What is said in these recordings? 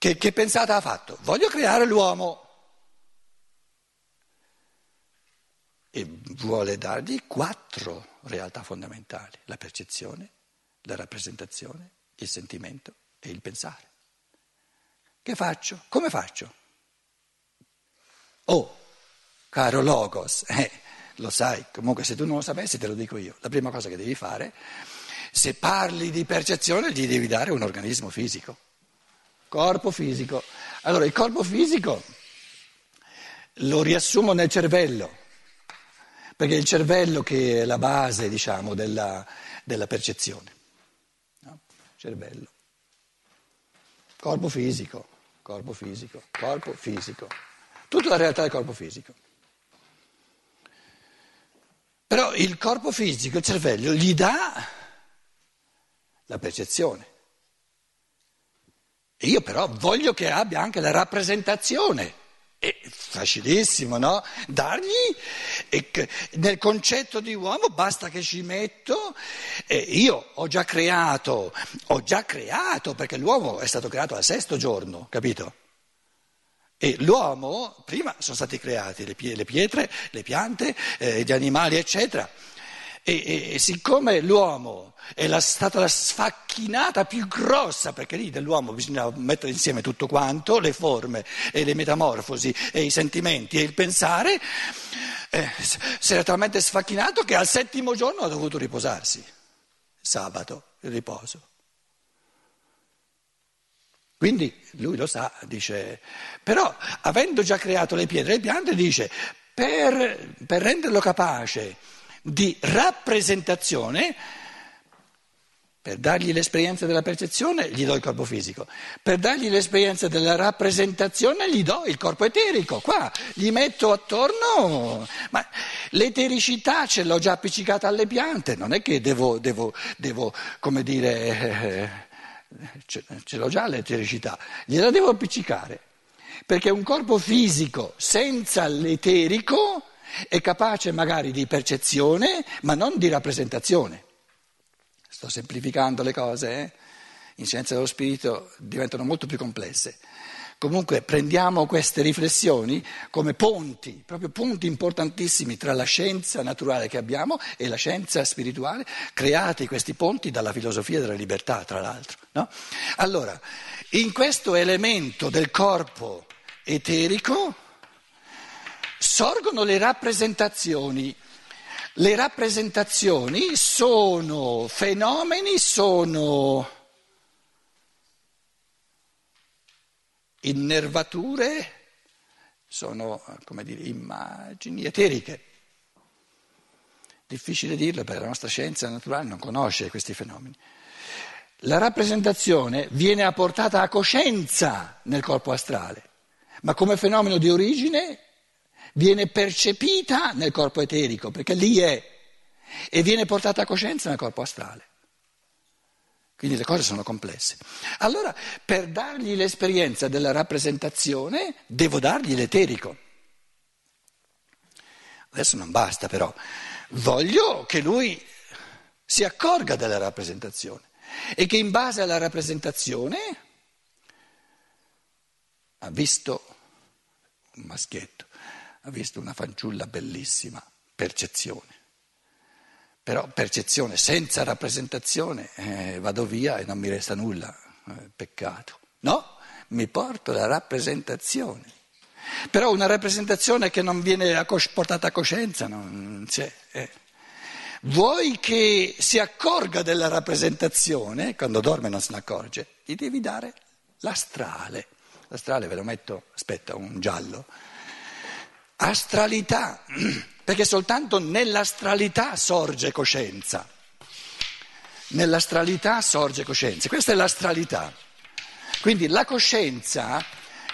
che, che pensata ha fatto? Voglio creare l'uomo. E vuole dargli quattro realtà fondamentali, la percezione, la rappresentazione, il sentimento e il pensare. Che faccio? Come faccio? Oh, caro Logos, eh, lo sai, comunque se tu non lo sapessi te lo dico io, la prima cosa che devi fare, se parli di percezione gli devi dare un organismo fisico. Corpo fisico. Allora, il corpo fisico lo riassumo nel cervello, perché è il cervello che è la base, diciamo, della, della percezione. No? Cervello. Corpo fisico, corpo fisico, corpo fisico. Tutta la realtà del corpo fisico. Però il corpo fisico, il cervello, gli dà la percezione. E io però voglio che abbia anche la rappresentazione. È facilissimo, no? Dargli, nel concetto di uomo basta che ci metto, eh, io ho già creato, ho già creato, perché l'uomo è stato creato al sesto giorno, capito? E l'uomo, prima sono stati creati le, pietre, le piante, eh, gli animali, eccetera. E, e, siccome l'uomo è la, stata la sfacchinata più grossa, perché lì dell'uomo bisogna mettere insieme tutto quanto, le forme e le metamorfosi e i sentimenti e il pensare, eh, si era talmente sfacchinato che al settimo giorno ha dovuto riposarsi, sabato, il riposo. Quindi lui lo sa, dice, però avendo già creato le pietre e le piante, dice, per, per renderlo capace di rappresentazione, per dargli l'esperienza della percezione gli do il corpo fisico, per dargli l'esperienza della rappresentazione gli do il corpo eterico, qua gli metto attorno, ma l'etericità ce l'ho già appiccicata alle piante, non è che devo, devo, devo come dire, ce, ce l'ho già l'etericità, gliela devo appiccicare, perché un corpo fisico senza l'eterico è capace magari di percezione, ma non di rappresentazione. Sto semplificando le cose, eh? in scienza dello spirito diventano molto più complesse. Comunque prendiamo queste riflessioni come ponti, proprio ponti importantissimi tra la scienza naturale che abbiamo e la scienza spirituale, creati questi ponti dalla filosofia della libertà, tra l'altro. No? Allora, in questo elemento del corpo eterico, sorgono le rappresentazioni. Le rappresentazioni sono fenomeni, sono innervature, sono come dire, immagini eteriche. Difficile dirlo perché la nostra scienza naturale non conosce questi fenomeni. La rappresentazione viene apportata a coscienza nel corpo astrale, ma come fenomeno di origine viene percepita nel corpo eterico, perché lì è, e viene portata a coscienza nel corpo astrale. Quindi le cose sono complesse. Allora, per dargli l'esperienza della rappresentazione, devo dargli l'eterico. Adesso non basta però, voglio che lui si accorga della rappresentazione e che in base alla rappresentazione ha visto un maschietto, ha visto una fanciulla bellissima, percezione. Però percezione senza rappresentazione, eh, vado via e non mi resta nulla, eh, peccato. No, mi porto la rappresentazione. Però una rappresentazione che non viene portata a coscienza non c'è. Eh. Vuoi che si accorga della rappresentazione, quando dorme non se ne accorge, gli devi dare l'astrale. L'astrale ve lo metto, aspetta, un giallo astralità, perché soltanto nell'astralità sorge coscienza. Nell'astralità sorge coscienza, questa è l'astralità. Quindi la coscienza,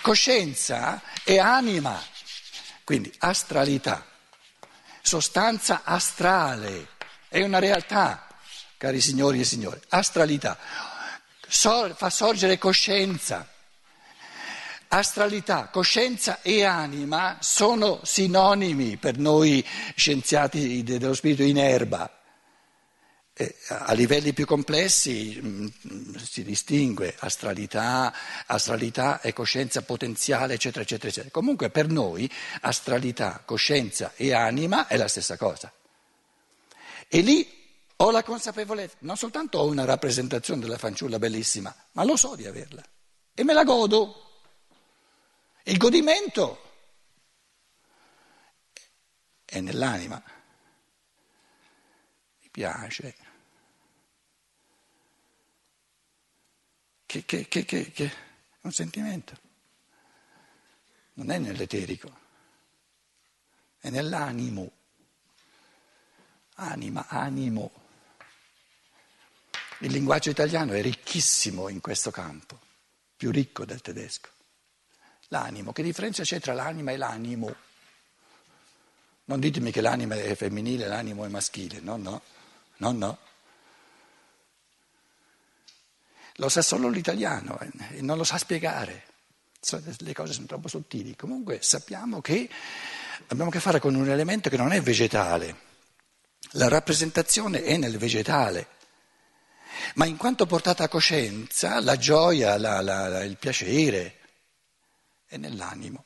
coscienza è anima, quindi astralità, sostanza astrale, è una realtà, cari signori e signore, astralità, fa sorgere coscienza. Astralità, coscienza e anima sono sinonimi per noi scienziati dello spirito in erba. a livelli più complessi mh, mm, si distingue astralità, astralità e coscienza potenziale, eccetera, eccetera, eccetera. Comunque per noi astralità, coscienza e anima è la stessa cosa. E lì ho la consapevolezza, non soltanto ho una rappresentazione della fanciulla bellissima, ma lo so di averla e me la godo. Il godimento è nell'anima. Mi piace. Che, che, che, che, è un sentimento. Non è nell'eterico, è nell'animo. Anima, animo. Il linguaggio italiano è ricchissimo in questo campo, più ricco del tedesco. L'animo, che differenza c'è tra l'anima e l'animo? Non ditemi che l'anima è femminile l'animo è maschile, no, no, no, no. Lo sa solo l'italiano eh, e non lo sa spiegare. Le cose sono troppo sottili. Comunque sappiamo che abbiamo a che fare con un elemento che non è vegetale. La rappresentazione è nel vegetale. Ma in quanto portata a coscienza, la gioia, la, la, il piacere è nell'animo.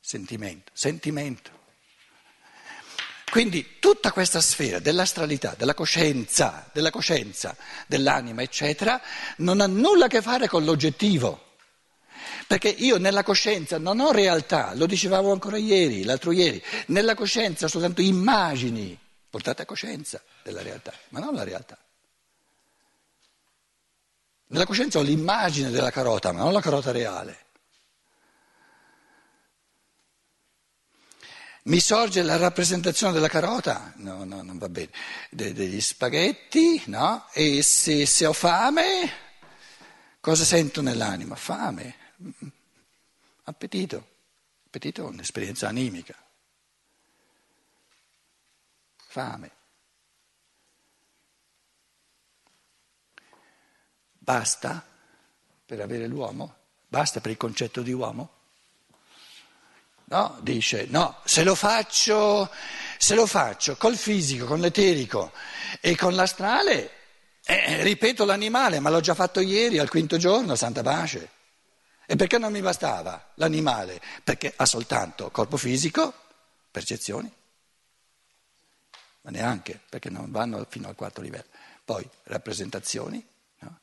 Sentimento, sentimento. Quindi tutta questa sfera dell'astralità, della coscienza, della coscienza, dell'anima, eccetera, non ha nulla a che fare con l'oggettivo. Perché io nella coscienza non ho realtà, lo dicevamo ancora ieri, l'altro ieri, nella coscienza ho soltanto immagini portate a coscienza della realtà, ma non la realtà. Nella coscienza ho l'immagine della carota, ma non la carota reale. Mi sorge la rappresentazione della carota? No, no, non va bene. De, degli spaghetti, no? E se, se, ho fame, cosa sento nell'anima? Fame, appetito. Appetito è un'esperienza animica. Fame. Basta per avere l'uomo? Basta per il concetto di uomo? No, dice, no, se lo faccio, se lo faccio col fisico, con l'eterico e con l'astrale, eh, ripeto l'animale, ma l'ho già fatto ieri al quinto giorno, santa pace. E perché non mi bastava l'animale? Perché ha soltanto corpo fisico, percezioni, ma neanche, perché non vanno fino al quarto livello. Poi rappresentazioni, no?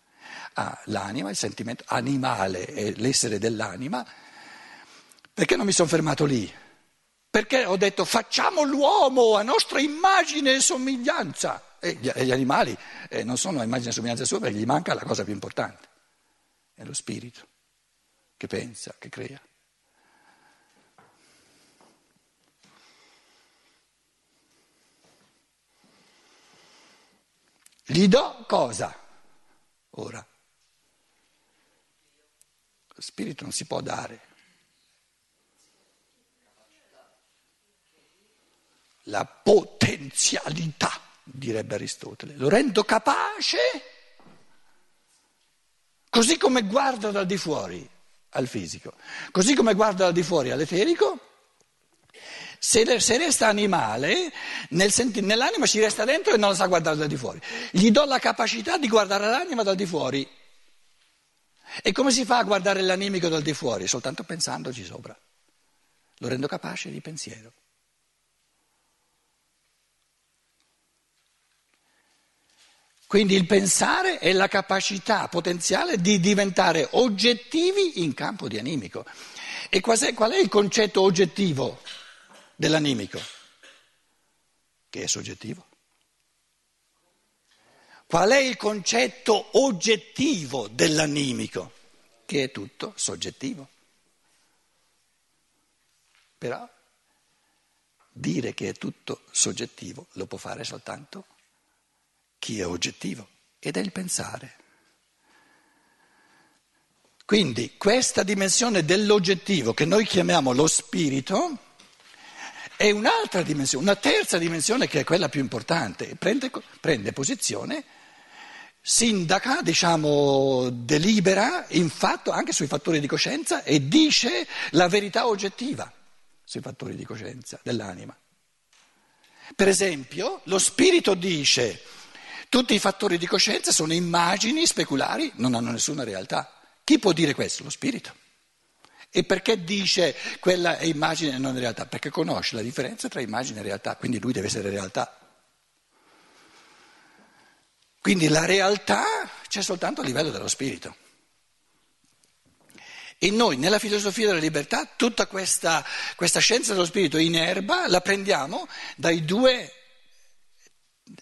ha l'anima, il sentimento animale è l'essere dell'anima perché non mi sono fermato lì? Perché ho detto facciamo l'uomo a nostra immagine e somiglianza. E gli, e gli animali eh, non sono a immagine e somiglianza sua perché gli manca la cosa più importante, è lo spirito che pensa, che crea. Gli do cosa? Ora. Lo spirito non si può dare. La potenzialità, direbbe Aristotele. Lo rendo capace, così come guarda dal di fuori al fisico, così come guarda dal di fuori all'eterico. Se, se resta animale, nel senti, nell'anima ci resta dentro e non la sa guardare dal di fuori. Gli do la capacità di guardare l'anima dal di fuori. E come si fa a guardare l'animico dal di fuori? Soltanto pensandoci sopra. Lo rendo capace di pensiero. Quindi il pensare è la capacità potenziale di diventare oggettivi in campo di animico. E qual è il concetto oggettivo dell'animico? Che è soggettivo. Qual è il concetto oggettivo dell'animico? Che è tutto soggettivo. Però dire che è tutto soggettivo lo può fare soltanto chi è oggettivo ed è il pensare. Quindi questa dimensione dell'oggettivo che noi chiamiamo lo spirito è un'altra dimensione, una terza dimensione che è quella più importante, prende, prende posizione, sindaca, diciamo, delibera in fatto anche sui fattori di coscienza e dice la verità oggettiva sui fattori di coscienza dell'anima. Per esempio, lo spirito dice Tutti i fattori di coscienza sono immagini speculari, non hanno nessuna realtà. Chi può dire questo? Lo spirito. E perché dice quella è immagine e non è realtà? Perché conosce la differenza tra immagine e realtà, quindi lui deve essere realtà. Quindi la realtà c'è soltanto a livello dello spirito. E noi nella filosofia della libertà tutta questa, questa scienza dello spirito in erba la prendiamo dai due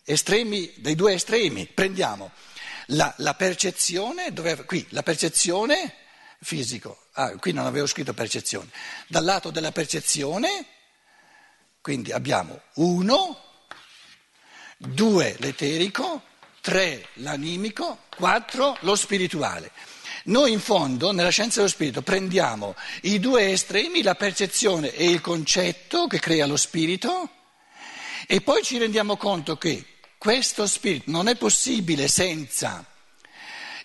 estremi, dai due estremi. Prendiamo la, la percezione, dove, qui la percezione fisico, ah, qui non avevo scritto percezione, dal lato della percezione, quindi abbiamo uno, due l'eterico, tre l'animico, quattro lo spirituale. Noi in fondo, nella scienza dello spirito, prendiamo i due estremi, la percezione e il concetto che crea lo spirito, e poi ci rendiamo conto che questo spirito non è possibile senza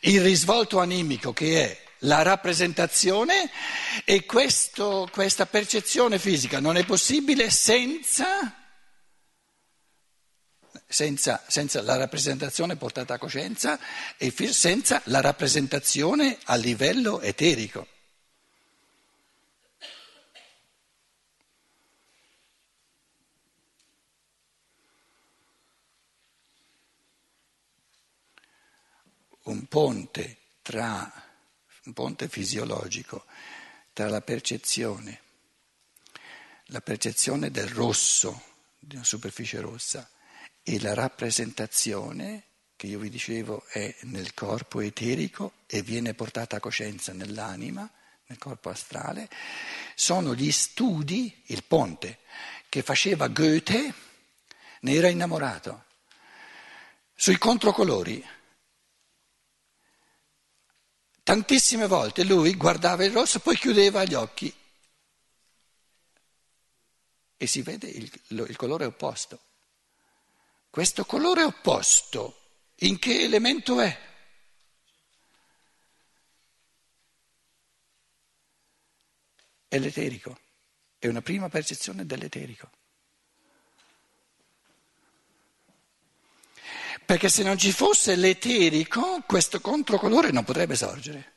il risvolto animico che è la rappresentazione e questo, questa percezione fisica non è possibile senza, senza, senza, la rappresentazione portata a coscienza e senza la rappresentazione a livello eterico. Ponte tra un ponte fisiologico tra la percezione, la percezione del rosso, di una superficie rossa, e la rappresentazione, che io vi dicevo è nel corpo eterico e viene portata a coscienza nell'anima, nel corpo astrale, sono gli studi, il ponte, che faceva Goethe, ne era innamorato, sui controcolori. Tantissime volte lui guardava il rosso, poi chiudeva gli occhi e si vede il, il colore opposto. Questo colore opposto in che elemento è? È l'eterico, è una prima percezione dell'eterico. Perché se non ci fosse l'eterico, questo controcolore non potrebbe sorgere.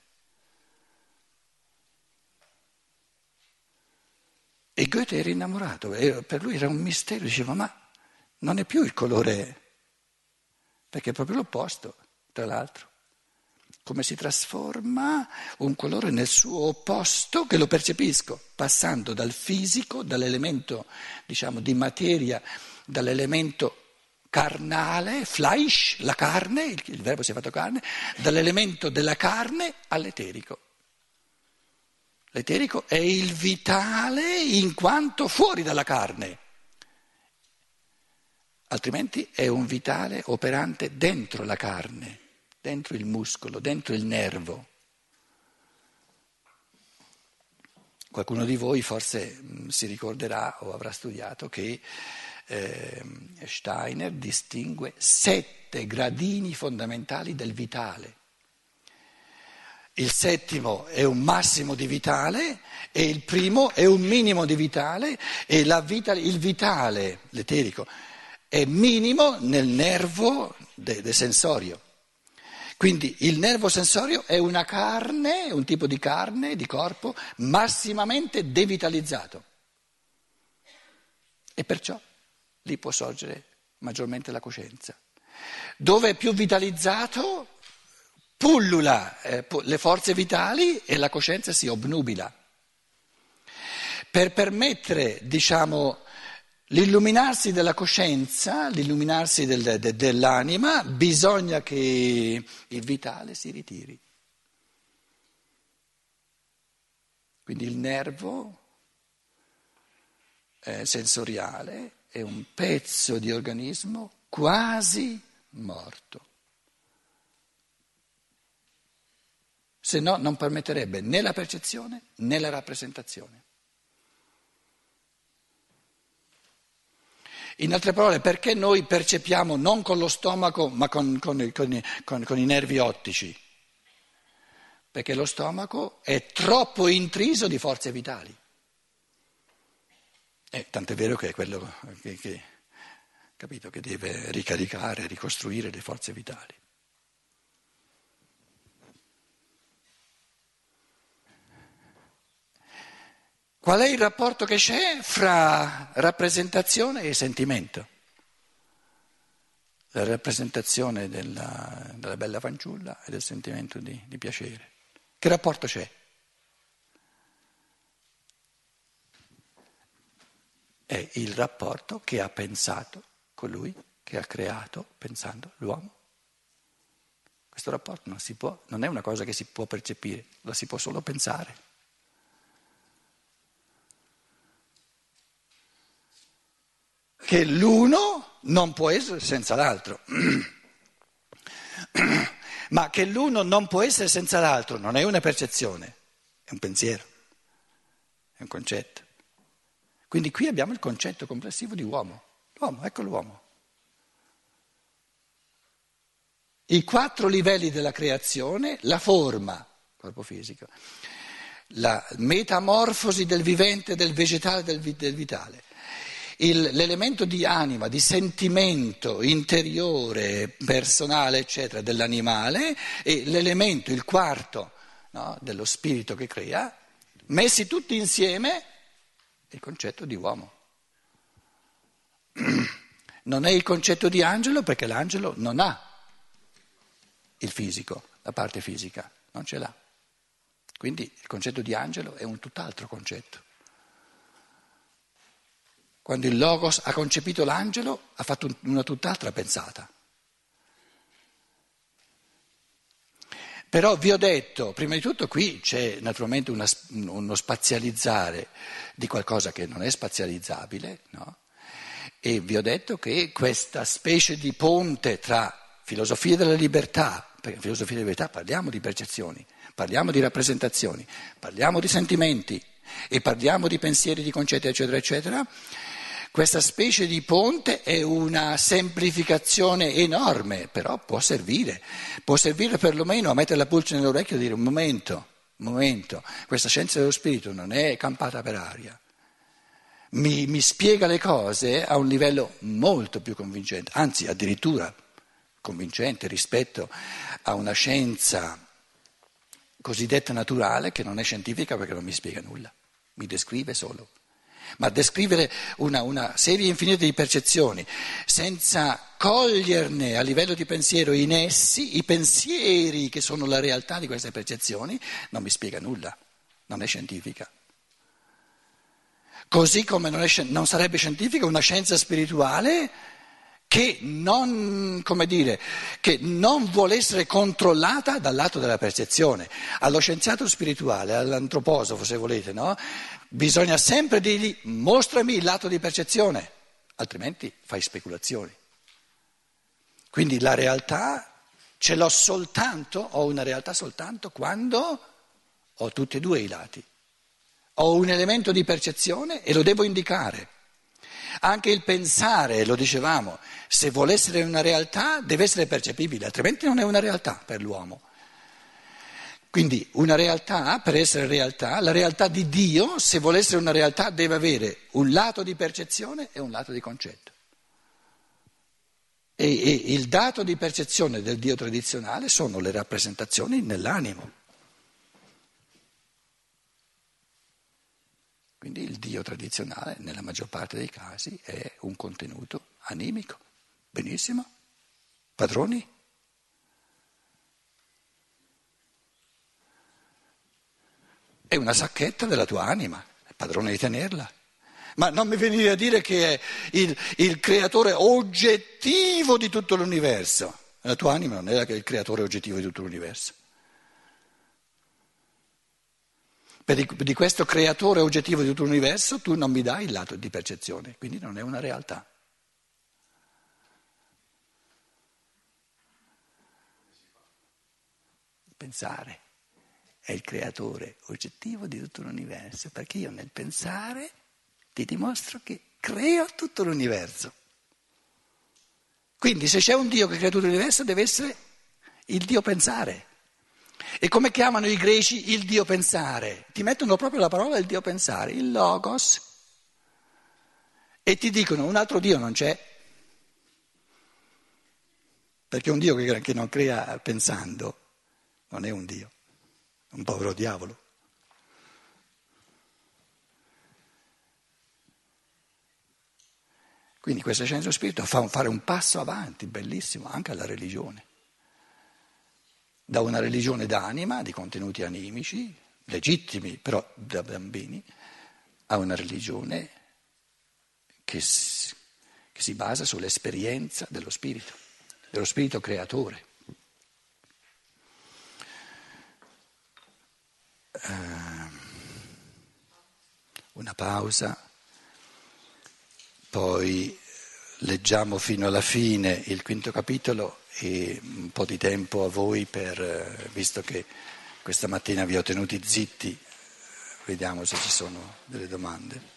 E Goethe era innamorato, per lui era un mistero, diceva ma non è più il colore, perché è proprio l'opposto, tra l'altro. Come si trasforma un colore nel suo opposto che lo percepisco, passando dal fisico, dall'elemento diciamo, di materia, dall'elemento carnale, Fleisch, la carne, il, verbo si è fatto carne, dall'elemento della carne all'eterico. L'eterico è il vitale in quanto fuori dalla carne, altrimenti è un vitale operante dentro la carne, dentro il muscolo, dentro il nervo. Qualcuno di voi forse mh, si ricorderà o avrà studiato che eh, Steiner distingue sette gradini fondamentali del vitale. Il settimo è un massimo di vitale e il primo è un minimo di vitale e vitale, il vitale, l'eterico, è minimo nel nervo de, de sensorio. Quindi il nervo sensorio è una carne, un tipo di carne, di corpo, massimamente devitalizzato. E perciò lì può sorgere maggiormente la coscienza. Dove è più vitalizzato, pullula eh, le forze vitali e la coscienza si obnubila. Per permettere, diciamo, l'illuminarsi della coscienza, l'illuminarsi del, de, dell'anima, bisogna che il vitale si ritiri. Quindi il nervo sensoriale è un pezzo di organismo quasi morto. Se no non permetterebbe né la percezione né la rappresentazione. In altre parole, perché noi percepiamo non con lo stomaco ma con, con, con, con i nervi ottici? Perché lo stomaco è troppo intriso di forze vitali. Eh, tant'è vero che è quello che, che capito? Che deve ricaricare, ricostruire le forze vitali. Qual è il rapporto che c'è fra rappresentazione e sentimento? La rappresentazione della, della bella fanciulla e del sentimento di, di piacere. Che rapporto c'è? È il rapporto che ha pensato colui che ha creato pensando l'uomo. Questo rapporto non, può, non è una cosa che si può percepire, la si può solo pensare. che l'uno non può essere senza l'altro. Ma che l'uno non può essere senza l'altro non è una percezione, è un pensiero, è un concetto. Quindi qui abbiamo il concetto complessivo di uomo. L'uomo, ecco l'uomo. I quattro livelli della creazione, la forma, corpo fisico, la metamorfosi del vivente, del vegetale, del, vitale il, l'elemento di anima, di sentimento interiore, personale, eccetera, dell'animale e l'elemento, il quarto, no, dello spirito che crea, messi tutti insieme, il concetto di uomo. Non è il concetto di angelo perché l'angelo non ha il fisico, la parte fisica, non ce l'ha. Quindi il concetto di angelo è un tutt'altro concetto. Quando il Logos ha concepito l'angelo ha fatto una tutt'altra pensata. Però vi ho detto, prima di tutto qui c'è naturalmente una, uno spazializzare di qualcosa che non è spazializzabile, no? e vi ho detto che questa specie di ponte tra filosofia della libertà, perché in filosofia della libertà parliamo di percezioni, parliamo di rappresentazioni, parliamo di sentimenti e parliamo di pensieri, di concetti, eccetera, eccetera, questa specie di ponte è una semplificazione enorme, però può servire, può servire perlomeno a mettere la pulce nell'orecchio e dire un momento, un momento, questa scienza dello spirito non è campata per aria. Mi, mi spiega le cose a un livello molto più convincente, anzi addirittura convincente rispetto a una scienza cosiddetta naturale che non è scientifica perché non mi spiega nulla, mi descrive solo ma descrivere una, una, serie infinita di percezioni senza coglierne a livello di pensiero in essi i pensieri che sono la realtà di queste percezioni non mi spiega nulla, non è scientifica. Così come non, è, non sarebbe scientifica una scienza spirituale che non, dire, che non, vuole essere controllata dal lato della percezione. Allo scienziato spirituale, all'antroposofo se volete, no? Bisogna sempre dirgli mostrami il lato di percezione, altrimenti fai speculazioni. Quindi la realtà ce l'ho soltanto, ho una realtà soltanto quando ho tutti e due i lati. Ho un elemento di percezione e lo devo indicare. Anche il pensare, lo dicevamo, se vuole essere una realtà deve essere percepibile, altrimenti non è una realtà per l'uomo. Quindi una realtà, per essere realtà, la realtà di Dio, se vuole essere una realtà, deve avere un lato di percezione e un lato di concetto. E, e il dato di percezione del Dio tradizionale sono le rappresentazioni nell'animo. Quindi il Dio tradizionale, nella maggior parte dei casi, è un contenuto animico. Benissimo. Padroni? È una sacchetta della tua anima, è padrone di tenerla. Ma non mi venire a dire che è il, il creatore oggettivo di tutto l'universo. La tua anima non è il creatore oggettivo di tutto l'universo. Per di, questo creatore oggettivo di tutto l'universo tu non mi dai il lato di percezione, quindi non è una realtà. Pensare è il creatore oggettivo di tutto l'universo, perché io nel pensare ti dimostro che creo tutto l'universo. Quindi se c'è un Dio che crea tutto l'universo deve essere il Dio pensare. E come chiamano i greci il Dio pensare? Ti mettono proprio la parola il Dio pensare, il logos, e ti dicono un altro Dio non c'è. perché un Dio che, non crea pensando non è un Dio, un povero diavolo. Quindi questa scienza dello spirito fa fare un passo avanti, bellissimo, anche alla religione. Da una religione d'anima, di contenuti animici, legittimi però da bambini, a una religione che si, che si basa sull'esperienza dello spirito, dello spirito creatore. Una pausa. Poi leggiamo fino alla fine il quinto capitolo e un po' di tempo a voi per, visto che questa mattina vi ho tenuti zitti, vediamo se ci sono delle domande.